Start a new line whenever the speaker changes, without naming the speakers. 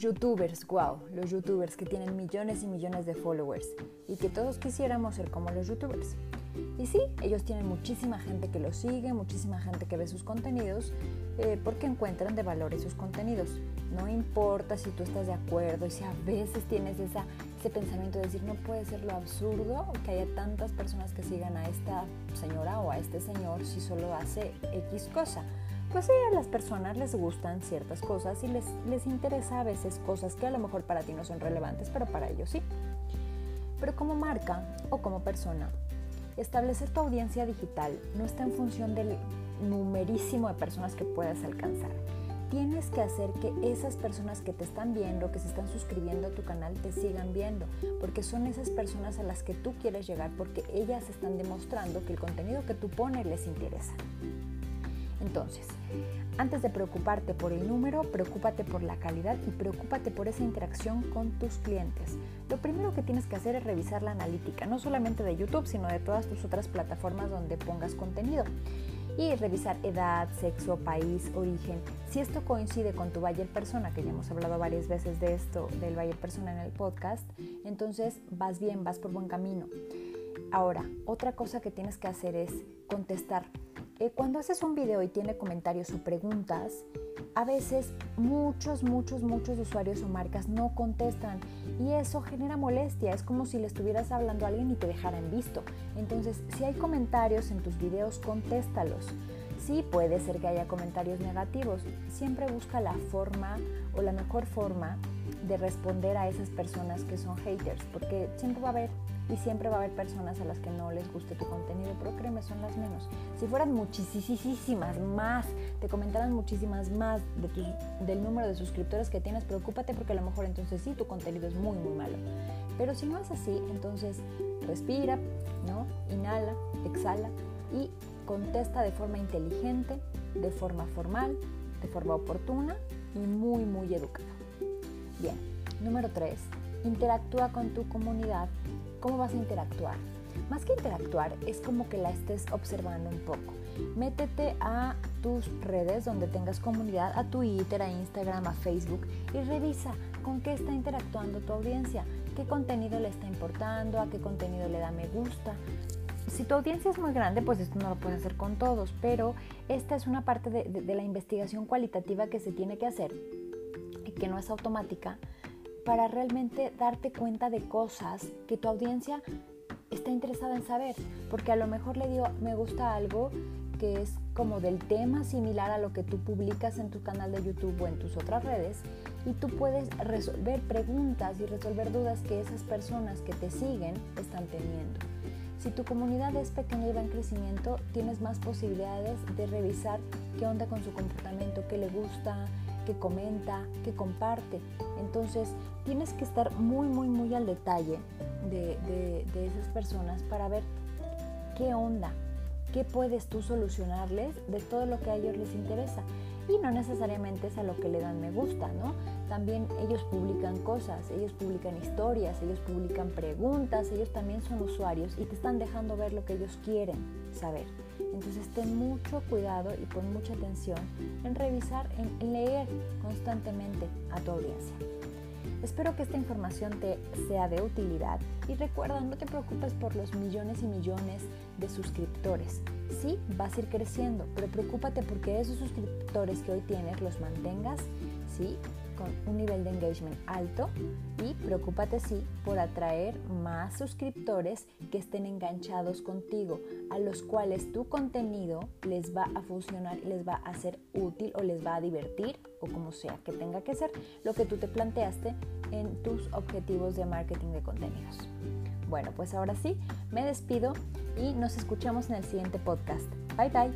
Youtubers, wow, los youtubers que tienen millones y millones de followers y que todos quisiéramos ser como los youtubers. Y sí, ellos tienen muchísima gente que los sigue, muchísima gente que ve sus contenidos, eh, porque encuentran de valor esos contenidos. No importa si tú estás de acuerdo y si a veces tienes esa, ese pensamiento de decir, no puede ser lo absurdo que haya tantas personas que sigan a esta señora o a este señor si solo hace X cosa. Pues sí, a las personas les gustan ciertas cosas y les, les interesa a veces cosas que a lo mejor para ti no son relevantes, pero para ellos sí. Pero como marca o como persona, Establecer tu audiencia digital no está en función del numerísimo de personas que puedas alcanzar. Tienes que hacer que esas personas que te están viendo, que se están suscribiendo a tu canal, te sigan viendo, porque son esas personas a las que tú quieres llegar, porque ellas están demostrando que el contenido que tú pones les interesa. Entonces, antes de preocuparte por el número, preocúpate por la calidad y preocúpate por esa interacción con tus clientes. Lo primero que tienes que hacer es revisar la analítica, no solamente de YouTube, sino de todas tus otras plataformas donde pongas contenido. Y revisar edad, sexo, país, origen. Si esto coincide con tu buyer persona, que ya hemos hablado varias veces de esto, del buyer persona en el podcast, entonces vas bien, vas por buen camino. Ahora, otra cosa que tienes que hacer es contestar eh, cuando haces un video y tiene comentarios o preguntas, a veces muchos, muchos, muchos usuarios o marcas no contestan y eso genera molestia. Es como si le estuvieras hablando a alguien y te dejaran visto. Entonces, si hay comentarios en tus videos, contéstalos. Sí, puede ser que haya comentarios negativos. Siempre busca la forma o la mejor forma de responder a esas personas que son haters, porque siempre va a haber y siempre va a haber personas a las que no les guste tu contenido, pero créeme, son las menos. Si fueran muchísimas más, te comentaran muchísimas más de del número de suscriptores que tienes, preocúpate porque a lo mejor entonces sí, tu contenido es muy, muy malo. Pero si no es así, entonces respira, ¿no? Inhala, exhala y contesta de forma inteligente, de forma formal, de forma oportuna y muy, muy educada. Bien, número 3. Interactúa con tu comunidad ¿Cómo vas a interactuar? Más que interactuar, es como que la estés observando un poco. Métete a tus redes donde tengas comunidad, a Twitter, a Instagram, a Facebook y revisa con qué está interactuando tu audiencia, qué contenido le está importando, a qué contenido le da me gusta. Si tu audiencia es muy grande, pues esto no lo puedes hacer con todos, pero esta es una parte de, de la investigación cualitativa que se tiene que hacer que no es automática para realmente darte cuenta de cosas que tu audiencia está interesada en saber, porque a lo mejor le digo, me gusta algo que es como del tema similar a lo que tú publicas en tu canal de YouTube o en tus otras redes y tú puedes resolver preguntas y resolver dudas que esas personas que te siguen están teniendo. Si tu comunidad es pequeña y va en crecimiento, tienes más posibilidades de revisar qué onda con su comportamiento, qué le gusta, que comenta, que comparte. Entonces tienes que estar muy, muy, muy al detalle de, esas personas para ver qué onda, qué puedes tú solucionarles de todo lo que a ellos les interesa. Y no necesariamente es a lo que le dan me gusta, ¿no? También ellos publican cosas, ellos publican historias, ellos publican preguntas, ellos también son usuarios y te están dejando ver lo que ellos quieren saber. Entonces ten mucho cuidado y pon mucha atención en revisar, en leer constantemente a tu audiencia. Espero que esta información te sea de utilidad y recuerda, no te preocupes por los millones y millones de suscriptores. Sí, vas a ir creciendo, pero preocúpate porque esos suscriptores que hoy tienes los mantengas, sí, con un nivel de engagement alto y preocúpate sí por atraer más suscriptores que estén enganchados contigo, a los cuales tu contenido les va a funcionar, les va a ser útil o les va a divertir o como sea que tenga que ser lo que tú te planteaste en tus objetivos de marketing de contenidos. Bueno, pues ahora sí, me despido y nos escuchamos en el siguiente podcast. Bye bye.